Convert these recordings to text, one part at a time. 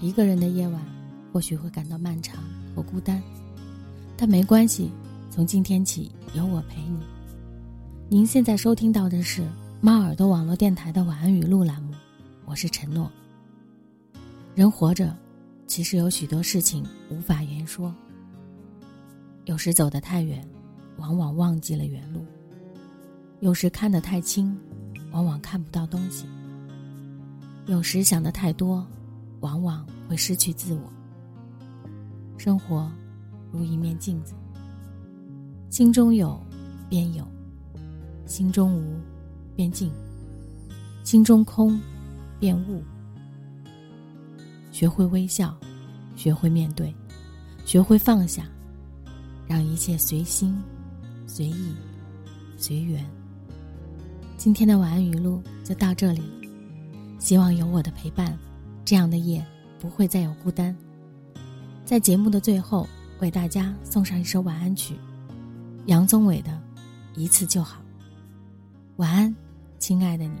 一个人的夜晚或许会感到漫长和孤单，但没关系，从今天起有我陪你。您现在收听到的是猫耳朵网络电台的晚安语录栏目，我是陈诺。人活着，其实有许多事情无法言说。有时走得太远，往往忘记了原路；有时看得太清，往往看不到东西；有时想得太多，往往会失去自我。生活如一面镜子，心中有，便有；心中无，便静；心中空，便悟。学会微笑，学会面对，学会放下。让一切随心、随意、随缘。今天的晚安语录就到这里了，希望有我的陪伴，这样的夜不会再有孤单。在节目的最后，为大家送上一首晚安曲，杨宗纬的《一次就好》。晚安，亲爱的你。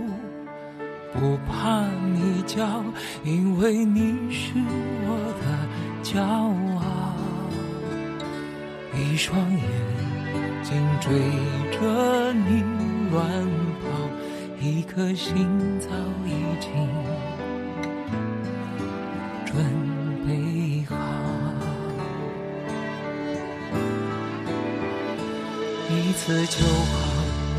不怕你叫，因为你是我的。骄傲，一双眼睛追着你乱跑，一颗心早已经准备好。一次就好，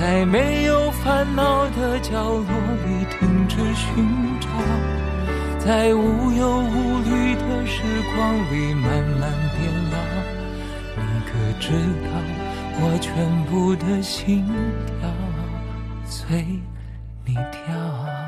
在没有烦恼的角落里停止寻找。在无忧无虑的时光里慢慢变老，你可知道我全部的心跳随你跳？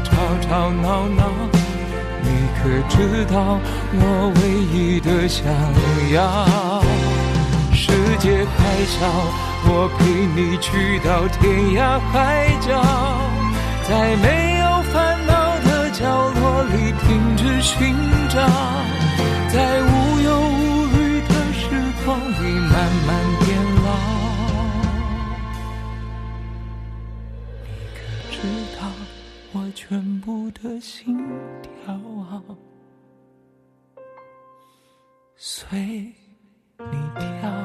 吵吵闹闹。你可知道我唯一的想要？世界还小，我陪你去到天涯海角，在没有烦恼的角落里停止寻找，全部的心跳，随你跳。